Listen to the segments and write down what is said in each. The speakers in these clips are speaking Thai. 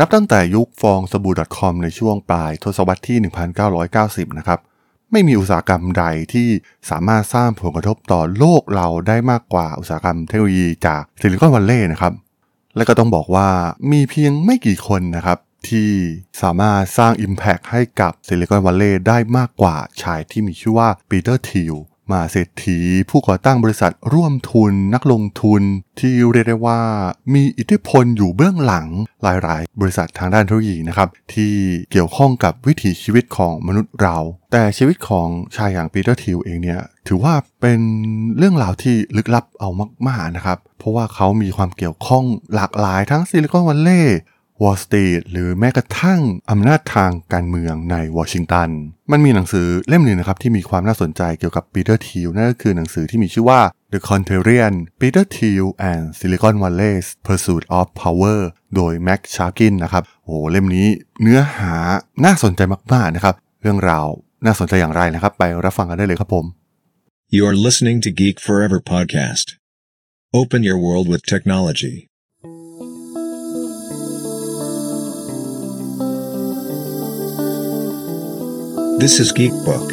นับตั้งแต่ยุคฟองสบู่ .com ในช่วงปลายทศวรรษที่ 1990 นะครับ ไม่มีอุตสาหกรรมใดที่สามารถสร้างผลกระทบต่อโลกเราได้มากกว่าอุตสาหกรรมเทคโนโลยีจากซิลิคอนวัลเลย์นะครับ และก็ต้องบอกว่ามีเพียงไม่กี่คนนะครับที่สามารถสร้าง impact ให้กับซิลิคอนวัลเลย์ได้มากกว่าชายที่มีชื่อว่าปีเตอร์ ธีล มหาเศรษฐีผู้ก่อตั้งบริษัทร่วมทุนนักลงทุน ที่เรียกได้ว่ามีอิทธิพลอยู่เบื้องหลังหลายๆ บริษัททางด้านเทคโนโลยีนะครับ ที่เกี่ยวข้องกับวิถีชีวิตของมนุษย์เรา แต่ชีวิตของชายอย่างปีเตอร์ทิลเองเนี่ยถือว่าเป็นเรื่องราวที่ลึกลับเอามากๆนะครับ เพราะว่าเขามีความเกี่ยวข้องหลากหลายทั้งซิลิคอนวัลเลย์ วอลสตรีทหรือแม้กระทั่งอำนาจทางการเมืองในวอชิงตัน มันมีหนังสือเล่มหนึ่งนะครับที่มีความน่าสนใจเกี่ยวกับปีเตอร์ทิลนั่นก็คือหนังสือที่มีชื่อว่า The Contrarian Peter Thiel and Silicon Valley's Pursuit of Power โดยแม็กชาร์กินนะครับโอ้เล่มนี้เนื้อหาน่าสนใจมาก ๆ นะครับ เรื่องราวน่าสนใจอย่างไรนะครับ ไปรับฟังกันได้เลยครับผม You are listening to Geek Forever podcast. Open your world with technology. This is Geek Book.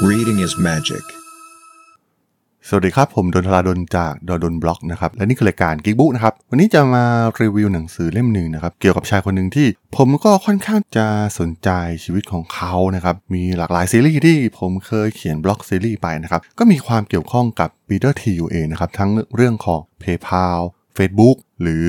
Reading is magic. สวัสดีครับ ผมดนทราดนจากดดนบล็อกนะครับ และนี่คือรายการ Geek Book นะครับ วันนี้จะมารีวิวหนังสือเล่มหนึ่งนะครับ เกี่ยวกับชายคนหนึ่งที่ ผมก็ค่อนข้างจะสนใจชีวิตของเขานะครับ มีหลากหลายซีรีส์ที่ผมเคยเขียน blog series ไปนะครับ ก็มีความเกี่ยวข้องกับปีเตอร์ทียูเอนะครับทั้งเรื่องของ PayPal Facebook หรือ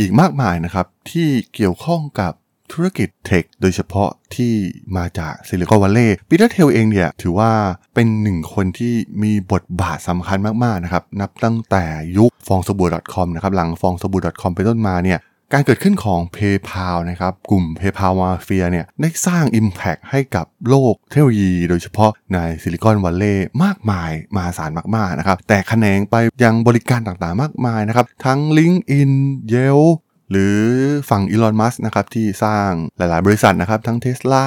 อีกมากมายนะครับที่เกี่ยวข้องกับ ธุรกิจ tech โดยเฉพาะที่มาจากซิลิคอนวัลเลย์ปีเตอร์ทิลเองเนี่ยถือว่าเป็นหนึ่งคนที่มีบทบาทสำคัญมากๆนะครับ นับตั้งแต่ยุคฟองสบู่ .com นะครับหลังฟองสบู่ .com เป็นต้นมาเนี่ยการเกิดขึ้นของ PayPal นะครับกลุ่ม PayPal Mafia เนี่ยได้สร้าง impact ให้กับโลกเทคโนโลยี โดยเฉพาะในซิลิคอนวัลเลย์มากมายมหาศาลมากๆนะครับแตกแขนงไปยังบริการต่างๆมากมายนะครับทั้ง LinkedIn Yelp หรือฝั่งอีลอนมัสก์นะครับที่สร้างหลายๆ บริษัทนะครับ ทั้ง Tesla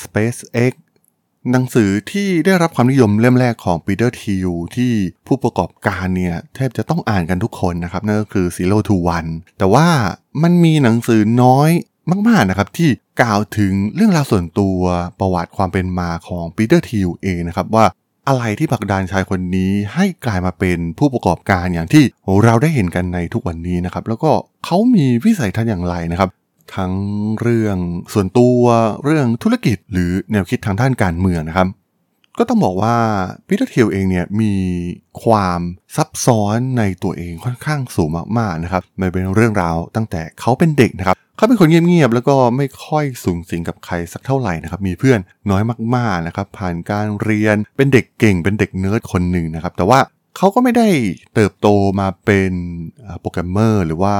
SpaceX หนังสือที่ได้รับความนิยมเล่มแรกของปีเตอร์ทิลที่ผู้ประกอบการเนี่ย แทบจะต้องอ่านกันทุกคนนะครับ นั่นก็คือ Zero to One แต่ว่ามันมีหนังสือน้อยมากๆนะครับ ที่กล่าวถึงเรื่องราวส่วนตัวประวัติความเป็นมาของปีเตอร์ทีลเองนะครับ ว่า อะไรที่ผลักดันชายคนนี้ให้กลายมาเป็นผู้ประกอบการอย่างที่เราได้เห็นกันในทุกวันนี้นะครับ แล้วก็เขามีวิสัยทัศน์อย่างไรนะครับ ทั้งเรื่องส่วนตัวเรื่องธุรกิจหรือแนวคิดทางด้านการเมืองนะครับ ก็ต้องบอกว่าปีเตอร์ทิลเองเนี่ยมีความซับซ้อนในตัวเองค่อนข้างสูงมากๆนะครับมันเป็นเรื่องราวตั้งแต่เขาเป็นเด็กนะครับ เขาเป็นคนเงียบๆแล้วก็ไม่ค่อยสุงสิงกับใครสักเท่าไหร่นะครับมีเพื่อนน้อยมากๆนะครับผ่านการเรียนเป็นเด็กเก่งเป็นเด็กเนิร์ดคนหนึ่งนะครับแต่ว่าเขาก็ไม่ได้เติบโตมาเป็นโปรแกรมเมอร์หรือว่า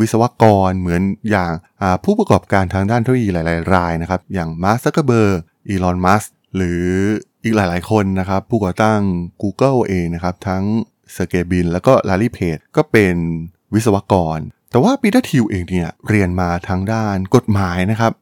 วิศวกรเหมือนอย่างผู้ประกอบการทางด้านเทคโนโลยีหลาย ๆ รายนะครับ อย่างมาร์คซักเกอร์เบิร์กอีลอนมัสก์หรืออีกหลาย ๆ คนนะครับ ผู้ก่อตั้ง Google เองนะครับ ทั้งเซอร์เกย์บริน แล้วก็ลาร์รีเพจก็เป็นวิศวกร แต่ว่าปีเตอร์ทิลเองเนี่ยเรียนมาทางด้านกฎหมายนะครับ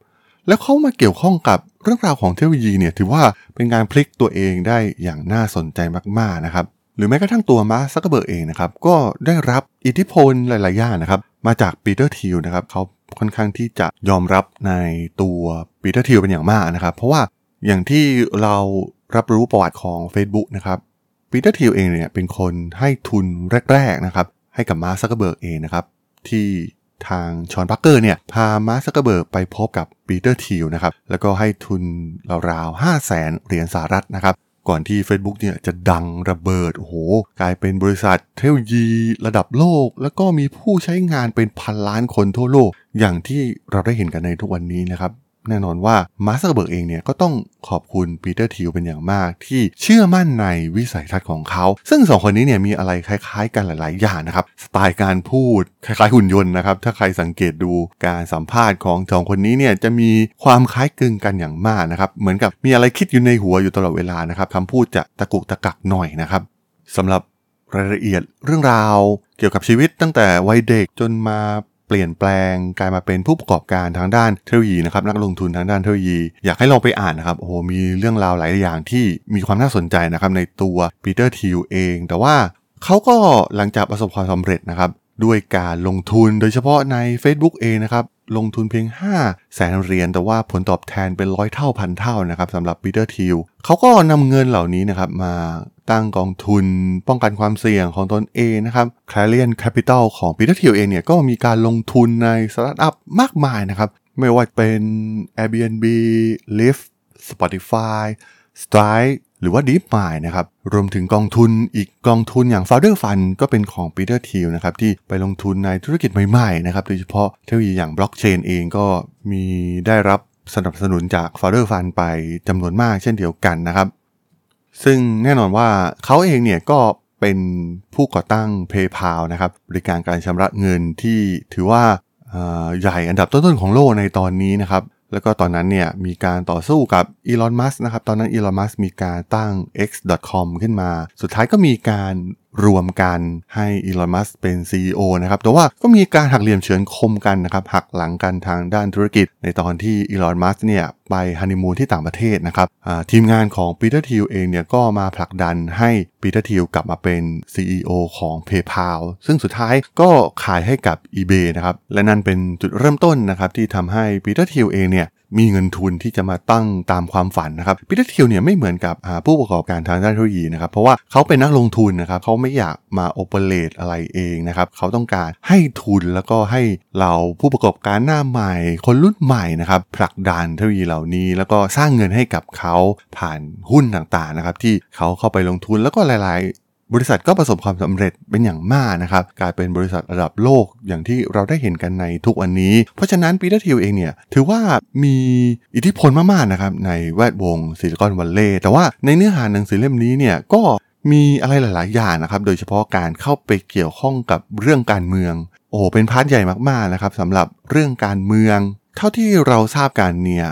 แล้วเขามาเกี่ยวข้องกับเรื่องราวของเทคโนโลยีเนี่ยถือว่าเป็นการพลิกตัวเองได้อย่างน่าสนใจมากๆนะครับ หรือแม้กระทั่งตัวมาร์คซักเกอร์เบิร์กเองนะครับ ก็ได้รับอิทธิพลหลายๆอย่างนะครับ มาจากปีเตอร์ทิลนะครับเขาค่อนข้างที่จะยอมรับในตัวปีเตอร์ทิลเป็นอย่างมากนะครับ เพราะว่าอย่างที่เรารับรู้ประวัติของ Facebook นะครับปีเตอร์ทิลเองเนี่ยเป็นคนให้ทุนแรก ๆนะครับ ให้กับมาร์คซักเกอร์เบิร์กเองนะครับ ที่ทางฌอนพาร์คเกอร์เนี่ยพามาร์คซักเกอร์เบิร์กไปพบกับปีเตอร์ทิลนะครับแล้วก็ให้ทุนราวๆ 5 0 0แสนเหรียญสหรัฐนะครับก่อนที่ Facebook เนี่ยจะดังระเบิดโอ้โหกลายเป็นบริษัทเทคโนโลยีระดับโลก แล้วก็มีผู้ใช้งานเป็นพันล้านคนทั่วโลก อย่างที่เราได้เห็นกันในทุกวันนี้นะครับ แน่นอนว่ามาร์คซักเกอร์เบิร์กเองเนี่ยก็ต้องขอบคุณปีเตอร์ทิลเป็นอย่างมาก ที่เชื่อมั่นในวิสัยทัศน์ของเขา ซึ่งสองคนนี้เนี่ยมีอะไรคล้าย ๆ กันหลาย ๆ อย่างนะครับ สไตล์การพูดคล้ายๆหุ่นยนต์นะครับ ถ้าใครสังเกตดูการสัมภาษณ์ของสองคนนี้เนี่ยจะมีความคล้ายคลึงกันอย่างมากนะครับ เหมือนกับมีอะไรคิดอยู่ในหัวอยู่ตลอดเวลานะครับคำพูดจะตะกุกตะกักหน่อยนะครับสำหรับรายละเอียดเรื่องราวเกี่ยวกับชีวิตตั้งแต่วัยเด็กจนมา เปลี่ยนแปลงกลายมาเป็นผู้ประกอบการทางด้านเทคโนโลยีนะครับนักลงทุนทางด้านเทคโนโลยี อยากให้ลองไปอ่านนะครับโอ้โหมีเรื่องราวหลายอย่างที่มีความน่าสนใจนะครับในตัวปีเตอร์ทิลเอง แต่ว่าเขาก็หลังจากประสบความสำเร็จนะครับด้วยการลงทุนโดยเฉพาะใน Facebook เองนะครับลงทุนเพียง 5 แสนเหรียญแต่ว่าผลตอบแทนเป็นร้อยเท่าพันเท่านะครับสำหรับปีเตอร์ทิลเขาก็นำเงินเหล่านี้นะครับมาตั้งกองทุนป้องกันความเสี่ยงของตนเองนะครับ Clarium Capital ของปีเตอร์ทิลเองเนี่ยก็มีการลงทุนในสตาร์ทอัพมากมายนะครับ ไม่ว่าเป็น Airbnb Lyft Spotify Stripe หรือว่า DeepMind นะครับ รวมถึงกองทุนอีกกองทุนอย่าง Founders Fund ก็เป็นของ Peter Thiel นะครับ ที่ไปลงทุนในธุรกิจใหม่ๆนะครับ โดยเฉพาะเทคโนโลยีอย่างบล็อกเชนเองก็มีได้รับสนับสนุนจาก Founder Fund ไปจำนวนมากเช่นเดียวกันนะครับ ซึ่งแน่นอนว่าเขาเองเนี่ยก็เป็นผู้ก่อตั้ง PayPal นะครับบริการการชำระเงินที่ถือว่าใหญ่อันดับต้นๆของโลกในตอนนี้นะครับ แล้วก็ตอนนั้นเนี่ยมีการต่อสู้กับอีลอนมัสนะครับ ตอนนั้นอีลอนมัสมีการตั้ง x.com ขึ้นมา สุดท้ายก็มีการ รวมกันให้อีลอนมัสเป็น CEO นะครับ แต่ว่าก็มีการหักเหลี่ยมเฉือนคมกันนะครับ หักหลังกันทางด้านธุรกิจ ในตอนที่อีลอนมัสเนี่ยไปฮันนีมูนที่ต่างประเทศนะครับทีมงานของปีเตอร์ทิลเองเนี่ยก็มาผลักดันให้ปีเตอร์ทิลกลับมาเป็น CEO ของ PayPal ซึ่งสุดท้ายก็ขายให้กับ eBay นะครับ และนั่นเป็นจุดเริ่มต้นนะครับที่ทำให้ปีเตอร์ทิลเองเนี่ย มีเงินทุนที่จะมาตั้งตามความฝันนะครับปีเตอร์ทิลเนี่ยไม่เหมือนกับผู้ประกอบการทางด้านเทคโนโลยีนะครับเพราะว่าเขาเป็นนักลงทุนนะครับเขาไม่อยากมา operate อะไรเองนะครับเขาต้องการให้ทุนแล้วก็ให้เราผู้ประกอบการหน้าใหม่ คนรุ่นใหม่นะครับผลักดันเทคโนโลยีเหล่านี้ แล้วก็สร้างเงินให้กับเขาผ่านหุ้นต่างๆนะครับที่เขาเข้าไปลงทุนแล้วก็หลาย บริษัทก็ประสบความสำเร็จเป็นอย่างมากนะครับกลายเป็นบริษัทระดับโลกอย่างที่เราได้เห็นกันในทุกวันนี้ เพราะฉะนั้นปีเตอร์ทิวเองเนี่ยถือว่ามีอิทธิพลมากๆนะครับในแวดวงซิลิคอนวัลเลย์แต่ว่าในเนื้อหาหนังสือเล่มนี้เนี่ยก็มีอะไรหลาย ๆ อย่างนะครับ โดยเฉพาะการเข้าไปเกี่ยวข้องกับเรื่องการเมือง โอ้เป็น part ใหญ่มาก ๆ นะครับสำหรับเรื่องการเมือง เท่าที่เราทราบกันเนี่ย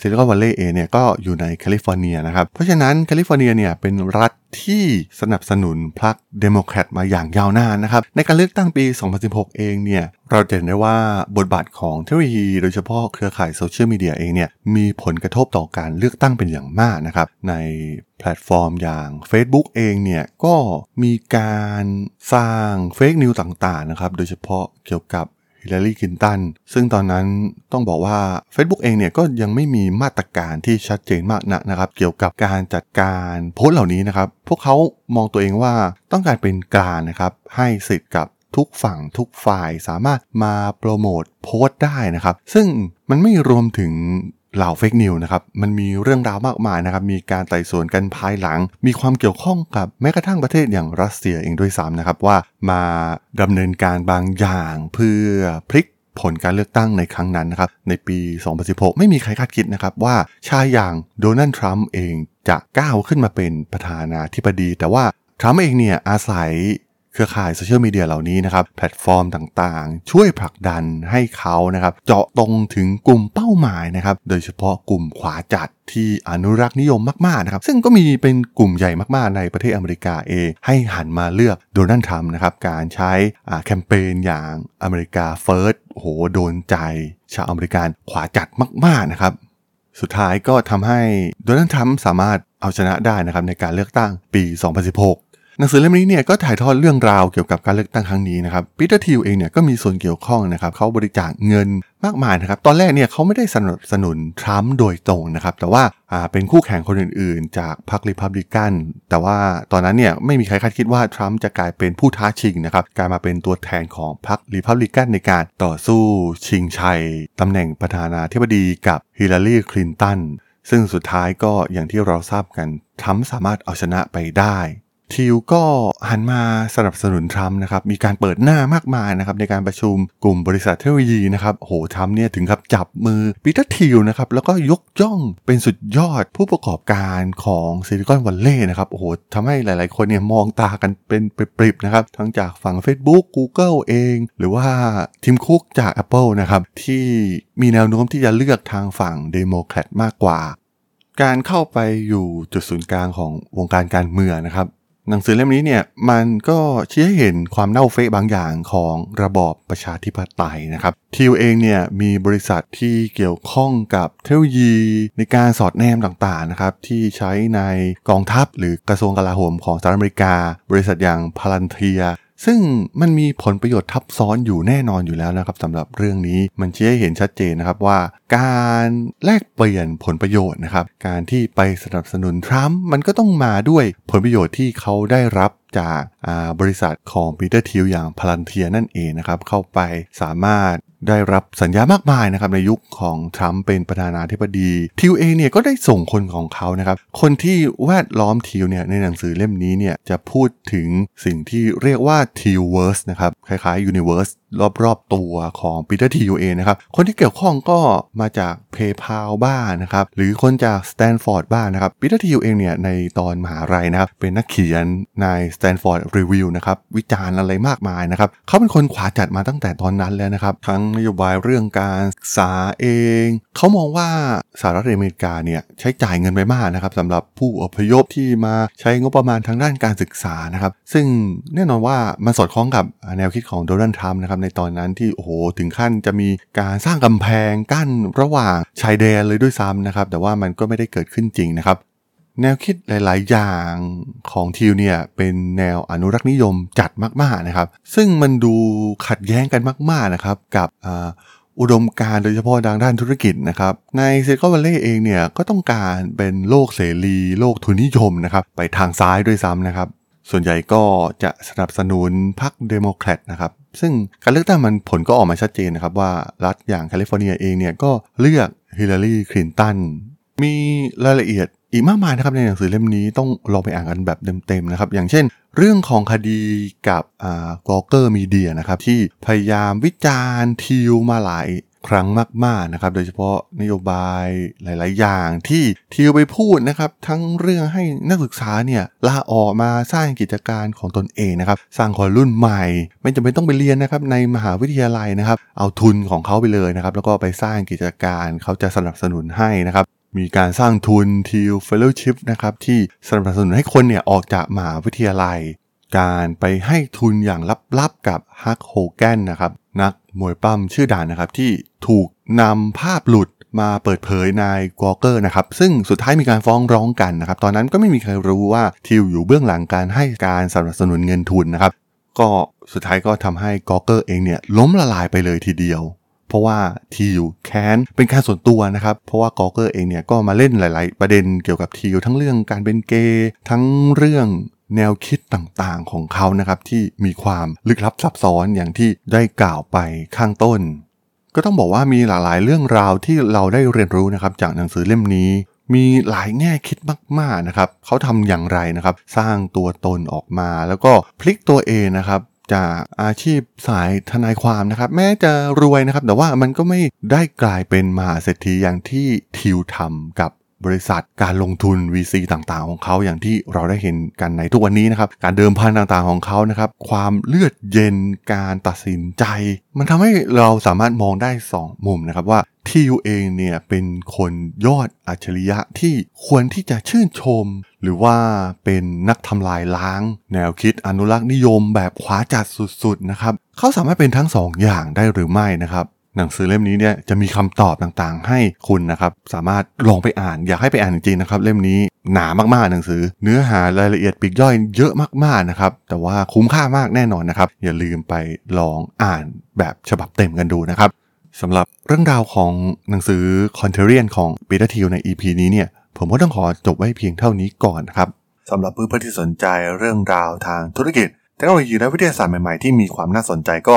ซิลิคอนวัลเลย์เองเนี่ยก็อยู่ในแคลิฟอร์เนียนะครับ เพราะฉะนั้นแคลิฟอร์เนียเนี่ยเป็นรัฐที่สนับสนุนพรรคเดโมแครตมาอย่างยาวนานนะครับ ในการเลือกตั้งปี 2016 เองเนี่ย เราเห็นได้ว่าบทบาทของเทคโนโลยีโดยเฉพาะเครือข่ายโซเชียลมีเดียเองเนี่ย มีผลกระทบต่อการเลือกตั้งเป็นอย่างมากนะครับ ในแพลตฟอร์มอย่าง Facebook เองเนี่ย ก็มีการสร้างเฟกนิวต่างๆนะครับ โดยเฉพาะเกี่ยวกับ ฮิลลารีคินตัน ซึ่งตอนนั้นต้องบอกว่า Facebook เองเนี่ยก็ยังไม่มีมาตรการที่ชัดเจนมากนักนะครับ เกี่ยวกับการจัดการโพสต์เหล่านี้นะครับ พวกเขามองตัวเองว่าต้องการเป็นกลางนะครับ ให้สิทธิ์กับทุกฝั่งทุกฝ่ายสามารถมาโปรโมทโพสต์ได้นะครับ ซึ่งมันไม่รวมถึง เหล่าเฟกนิวนะครับมันมีเรื่องราวมากมายนะครับมีการไต่สวนกันภายหลัง มีความเกี่ยวข้องกับแม้กระทั่งประเทศอย่างรัสเซียเองด้วยซ้ำนะครับว่ามาดำเนินการบางอย่างเพื่อพลิกผลการเลือกตั้งในครั้งนั้นนะครับในปี 2016 ไม่มีใครคาดคิดนะครับว่าชายอย่างโดนัลด์ทรัมป์เองจะก้าวขึ้นมาเป็นประธานาธิบดี แต่ว่าทรัมป์เองเนี่ยอาศัย เครือข่ายโซเชียลมีเดียเหล่านี้นะครับแพลตฟอร์มต่างๆ ช่วยผลักดันให้เขานะครับเจาะตรงถึงกลุ่มเป้าหมายนะครับโดยเฉพาะกลุ่มขวาจัดที่อนุรักษ์นิยมมากๆนะครับซึ่งก็มีเป็นกลุ่มใหญ่มากๆในประเทศอเมริกาเองให้หันมาเลือกโดนัลด์ทรัมป์นะครับการใช้แคมเปญอย่าง America First โหโดนใจ ชาวอเมริกันขวาจัดมาก ๆนะครับ สุดท้ายก็ทำให้โดนัลด์ทรัมป์สามารถเอาชนะได้นะครับในการเลือกตั้งปี 2016 หนังสือเล่มนี้เนี่ยก็ถ่ายทอดเรื่องราวเกี่ยวกับการเลือกตั้งครั้งนี้นะครับปีเตอร์ทีลเองเนี่ยก็มีส่วนเกี่ยวข้องนะครับเขาบริจาคเงินมากมายนะครับตอนแรกเนี่ยเขาไม่ได้สนับสนุนทรัมป์โดยตรงนะครับแต่ว่าเป็นคู่แข่งคนอื่นๆ จากพรรคริพับลิกันแต่ว่าตอนนั้นเนี่ยไม่มีใครคาดคิดว่าทรัมป์จะกลายเป็นผู้ท้าชิงนะครับกลายมาเป็นตัวแทนของพรรคริพับลิกันในการต่อสู้ชิงชัยตำแหน่งประธานาธิบดีกับฮิลลารีคลินตันซึ่งสุดท้ายก็อย่างที่เราทราบกันทรัมป์สามารถเอาชนะไปได้ ทีลก็หันมาสนับสนุนทรัมป์นะครับ มีการเปิดหน้ามากมายนะครับในการประชุมกลุ่มบริษัทเทคโนโลยีนะครับ โหทรัมป์เนี่ยถึงกับจับมือปีเตอร์ทีลนะครับ แล้วก็ยกย่องเป็นสุดยอดผู้ประกอบการของ Silicon Valley นะครับ โอ้โหทำให้หลายๆคนเนี่ยมองตากันเป็นปริบๆนะครับ ทั้งจากฝั่ง Facebook Google เอง หรือว่าทิมคุกจาก Apple นะครับ ที่มีแนวโน้มที่จะเลือกทางฝั่งเดโมแครตมากกว่าการเข้าไปอยู่จุดศูนย์กลางของวงการการเมืองนะครับ หนังสือเล่มนี้เนี่ยมันก็ชี้ให้เห็นความเน่าเฟะบางอย่างของระบอบประชาธิปไตยนะครับทีลเองเนี่ยมีบริษัทที่เกี่ยวข้องกับเทคโนโลยีในการสอดแนมต่างๆนะครับที่ใช้ในกองทัพหรือกระทรวงกลาโหมของสหรัฐอเมริกา บริษัทอย่าง Palantir ซึ่งมันมีผลประโยชน์ทับซ้อนอยู่แน่นอนอยู่แล้วนะครับสำหรับเรื่องนี้มันชี้ให้เห็นชัดเจนนะครับว่า การแลกเปลี่ยนผลประโยชน์นะครับ การที่ไปสนับสนุนทรัมป์มันก็ต้องมาด้วยผลประโยชน์ที่เขาได้รับจากบริษัทของปีเตอร์ทีลอย่าง Palantir นั่นเองนะครับ เข้าไปสามารถ ได้รับสัญญามากมายนะครับในยุคของทรัมป์เป็นประธานาธิบดีทีลเองเนี่ยก็ได้ส่งคนของเขานะครับคนที่แวดล้อมทีลเนี่ยในหนังสือเล่มนี้เนี่ยจะพูดถึงสิ่งที่เรียกว่า Thielverse นะครับคล้ายๆ universe รอบๆตัวของปีเตอร์ทีลเองนะครับ คนที่เกี่ยวข้องก็มาจาก PayPal บ้างนะครับ หรือคนจาก Stanford บ้างนะครับปีเตอร์ทีลเองเนี่ยในตอนมหาลัยนะครับ เป็นนักเขียนใน Stanford Review นะครับ วิจารณ์อะไรมากมายนะครับ เขาเป็นคนขวาจัดมาตั้งแต่ตอนนั้นแล้วนะครับ ทั้งนโยบายเรื่องการศึกษาเอง เขามองว่าสหรัฐอเมริกาเนี่ยใช้จ่ายเงินไปมากนะครับสำหรับผู้อพยพที่มาใช้งบประมาณทางด้านการศึกษานะครับ ซึ่งแน่นอนว่ามันสอดคล้องกับแนวคิดของโดนัลด์ทรัมป์นะครับในตอนนั้นที่โอ้โหถึงขั้นจะมีการสร้างกำแพงกั้นระหว่างชายแดนเลยด้วยซ้ำนะครับ แต่ว่ามันก็ไม่ได้เกิดขึ้นจริงนะครับแนวคิดหลาย ๆ อย่างของทีลเนี่ยเป็นแนวอนุรักษ์นิยมจัดมาก ๆ นะครับ ซึ่งมันดูขัดแย้งกันมาก ๆ นะครับกับอุดมการณ์โดยเฉพาะทางด้านธุรกิจนะครับ ใน Silicon Valley เองเนี่ยก็ต้องการเป็นโลกเสรี โลกทุนนิยมนะครับ ไปทางซ้ายด้วยซ้ำนะครับ ส่วนใหญ่ก็จะสนับสนุนพรรคเดโมแครตนะครับ ซึ่งการเลือกตั้งมันผลก็ออกมาชัดเจนนะครับว่ารัฐอย่างแคลิฟอร์เนียเองเนี่ยก็เลือกฮิลลารีคลินตันมีรายละเอียดอีกมากมายนะครับในหนังสือเล่มนี้ต้องลองไปอ่านกันแบบเต็มๆนะครับ อย่างเช่น เรื่องของคดีกับอ่ากอเกอร์มีเดียนะครับที่พยายามวิจารณ์ทิวมาหลาย ครั้งมากๆนะครับ โดยเฉพาะนโยบายหลาย ๆ อย่างที่ทิวไปพูดนะครับ ทั้งเรื่องให้นักศึกษาเนี่ยลาออกมาสร้างกิจการของตนเองนะครับ สร้างคนรุ่นใหม่ ไม่จำเป็นต้องไปเรียนนะครับในมหาวิทยาลัยนะครับ เอาทุนของเขาไปเลยนะครับ แล้วก็ไปสร้างกิจการเขาจะสนับสนุนให้นะครับมีการสร้างทุน Thiel Fellowship นะครับที่สนับสนุนให้คนเนี่ยออกจากมหาวิทยาลัย การไปให้ทุนอย่างลับๆกับฮัลค์ โฮแกนนะครับนักมวยปล้ำชื่อดังนะครับที่ถูกนำภาพหลุดมาเปิดเผยใน Gawker นะครับซึ่งสุดท้ายมีการฟ้องร้องกันนะครับตอนนั้นก็ไม่มีใครรู้ว่าทีลอยู่เบื้องหลังการให้การสนับสนุนเงินทุนนะครับก็สุดท้ายก็ทำให้ Gawker เองเนี่ยล้มละลายไปเลยทีเดียว เพราะว่าทิวแค้นเป็นการส่วนตัวนะครับเพราะว่ากอเกอร์เองเนี่ยก็มาเล่นหลาย ๆ ประเด็นเกี่ยวกับทิวทั้งเรื่องการเป็นเกย์ทั้งเรื่อง แนวคิดต่างๆของเขานะครับที่มีความลึกลับซับซ้อนอย่างที่ได้กล่าวไปข้างต้น ก็ต้องบอกว่ามีหลายๆเรื่องราวที่เราได้เรียนรู้นะครับจากหนังสือเล่มนี้ มีหลายแง่คิดมากๆนะครับเขาทำอย่างไรนะครับ สร้างตัวตนออกมา แล้วก็พลิกตัวเองนะครับจากอาชีพสายทนายความนะครับ แม้จะรวยนะครับ แต่ว่ามันก็ไม่ได้กลายเป็นมหาเศรษฐีอย่างที่ทิวทำกับ บริษัทการลงทุน VC ต่างๆ ของเขาอย่างที่เราได้เห็นกันในทุกวันนี้นะครับ การเดิมพันต่างๆของเขานะครับ ความเลือดเย็นการตัดสินใจ มันทำให้เราสามารถมองได้ 2 มุมนะครับว่าที่ยูเองเนี่ยเป็นคนยอดอัจฉริยะที่ควรที่จะชื่นชม หรือว่าเป็นนักทำลายล้าง แนวคิดอนุรักษ์นิยมแบบขวาจัดสุดๆนะครับเขาสามารถเป็นทั้งสองอย่างได้หรือไม่นะครับ หนังสือเล่มนี้เนี่ยจะมีคำตอบต่างๆ ให้คุณนะครับ สามารถลองไปอ่านอยากให้ไปอ่านจริงๆนะครับ เล่มนี้หนามากๆหนังสือ เนื้อหารายละเอียดปีกย่อยเยอะมากๆนะครับ แต่ว่าคุ้มค่ามากแน่นอนนะครับ อย่าลืมไปลองอ่านแบบฉบับเต็มกันดูนะครับสำหรับเรื่องราวของหนังสือ c o n t e r i a n ของปีเตอร์ทีลใน EP นี้เนี่ยผมก็ต้องขอจบไว้เพียงเท่านี้ก่อนครับสำหรับเพื่อนๆที่สนใจเรื่องราวทางธุรกิจเทคโนโลยีและวิทยาศาสตร์ใหม่ๆที่มีความน่าสนใจก็